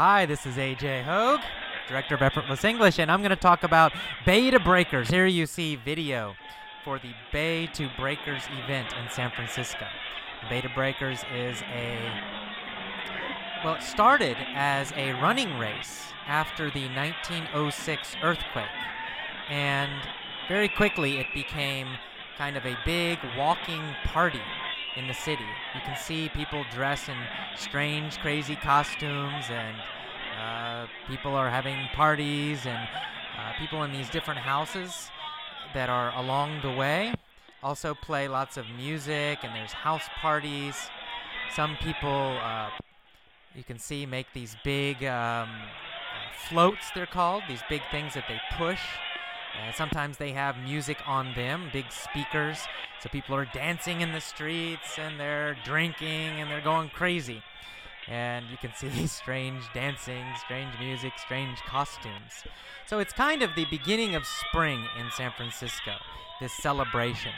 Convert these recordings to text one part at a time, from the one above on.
Hi, this is AJ Hoge, Director of Effortless English, and I'm going to talk about Bay to Breakers. Here you see video for the Bay to Breakers event in San Francisco. Bay to Breakers is a well, it started as a running race after the 1906 earthquake, and very quickly it became kind of a big walking party in the city. You can see people dress in strange, crazy costumes, and uh, people are having parties, and uh, people in these different houses that are along the way also play lots of music, and there's house parties. Some people, uh, you can see, make these big um, floats, they're called, these big things that they push. And sometimes they have music on them, big speakers, so people are dancing in the streets and they're drinking and they're going crazy. And you can see strange dancing, strange music, strange costumes. So it's kind of the beginning of spring in San Francisco, this celebration.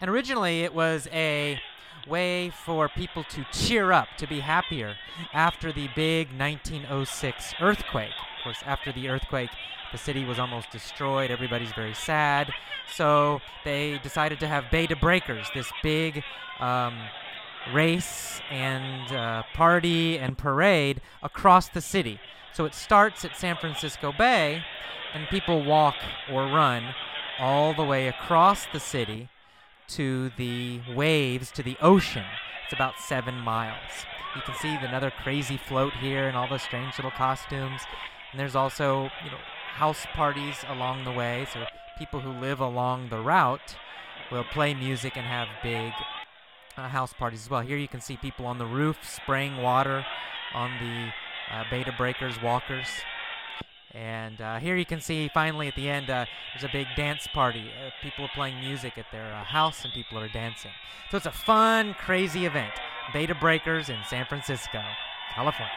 And originally it was a way for people to cheer up, to be happier after the big 1906 earthquake. Of course, after the earthquake, the city was almost destroyed. Everybody's very sad. So they decided to have Bay to Breakers, this big um, race and uh, party and parade across the city. So it starts at San Francisco Bay, and people walk or run all the way across the city to the waves, to the ocean. It's about seven miles. You can see another crazy float here and all the strange little costumes. And there's also, you know, house parties along the way. So people who live along the route will play music and have big uh, house parties as well. Here you can see people on the roof spraying water on the uh, to Breakers walkers. And uh, here you can see finally at the end, uh, there's a big dance party. Uh, people are playing music at their uh, house and people are dancing. So it's a fun, crazy event. Bay to Breakers in San Francisco, California.